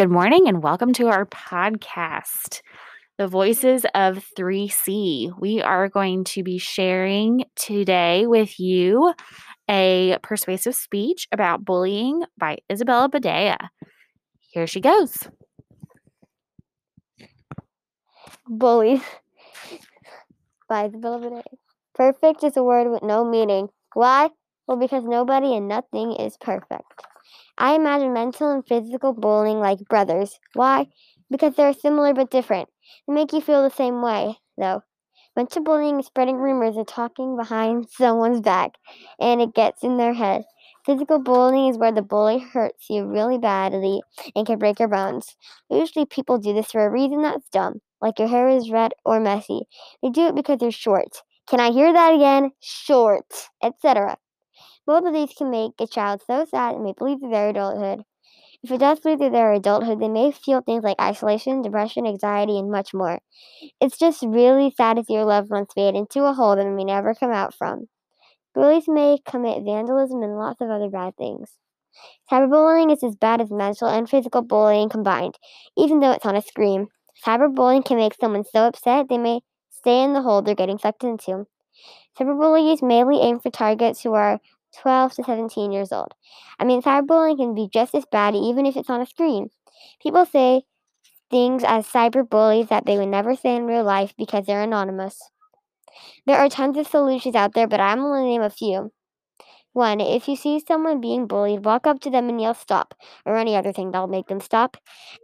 Good morning and welcome to our podcast, The Voices of 3C. We are going to be sharing today with you a persuasive speech about bullying by Isabella Badea. Here she goes. Bullies by Isabella Badea. Perfect is a word with no meaning. Why? Well, because nobody and nothing is perfect. I imagine mental and physical bullying like brothers. Why? Because they're similar but different. They make you feel the same way, though. Mental bullying is spreading rumors and talking behind someone's back, and it gets in their head. Physical bullying is where the bully hurts you really badly and can break your bones. Usually, people do this for a reason that's dumb, like your hair is red or messy. They do it because you're short. Can I hear that again? Short, etc. Both of these can make a child so sad it may bleed through their adulthood. If it does bleed through their adulthood, they may feel things like isolation, depression, anxiety, and much more. It's just really sad see your loved ones fade into a hole that may never come out from. Bullies may commit vandalism and lots of other bad things. Cyberbullying is as bad as mental and physical bullying combined, even though it's on a screen. Cyberbullying can make someone so upset they may stay in the hole they're getting sucked into. Cyberbullies mainly aim for targets who are 12 to 17 years old. I mean, cyberbullying can be just as bad even if it's on a screen. People say things as cyberbullies that they would never say in real life because they're anonymous. There are tons of solutions out there, but I'm only name a few. One, if you see someone being bullied, walk up to them and yell stop, or any other thing that'll make them stop,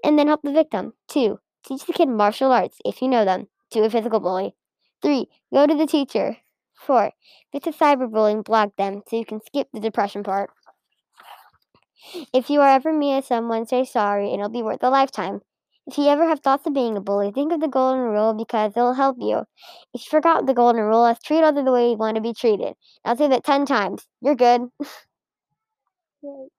and then help the victim. Two, teach the kid martial arts if you know them, to a physical bully. Three, go to the teacher. Four, if it's a cyberbullying, block them so you can skip the depression part. If you are ever meet someone, say sorry and it'll be worth a lifetime. If you ever have thoughts of being a bully, think of the golden rule because it'll help you. If you forgot the golden rule, let's treat others the way you want to be treated. I'll say that ten times. You're good.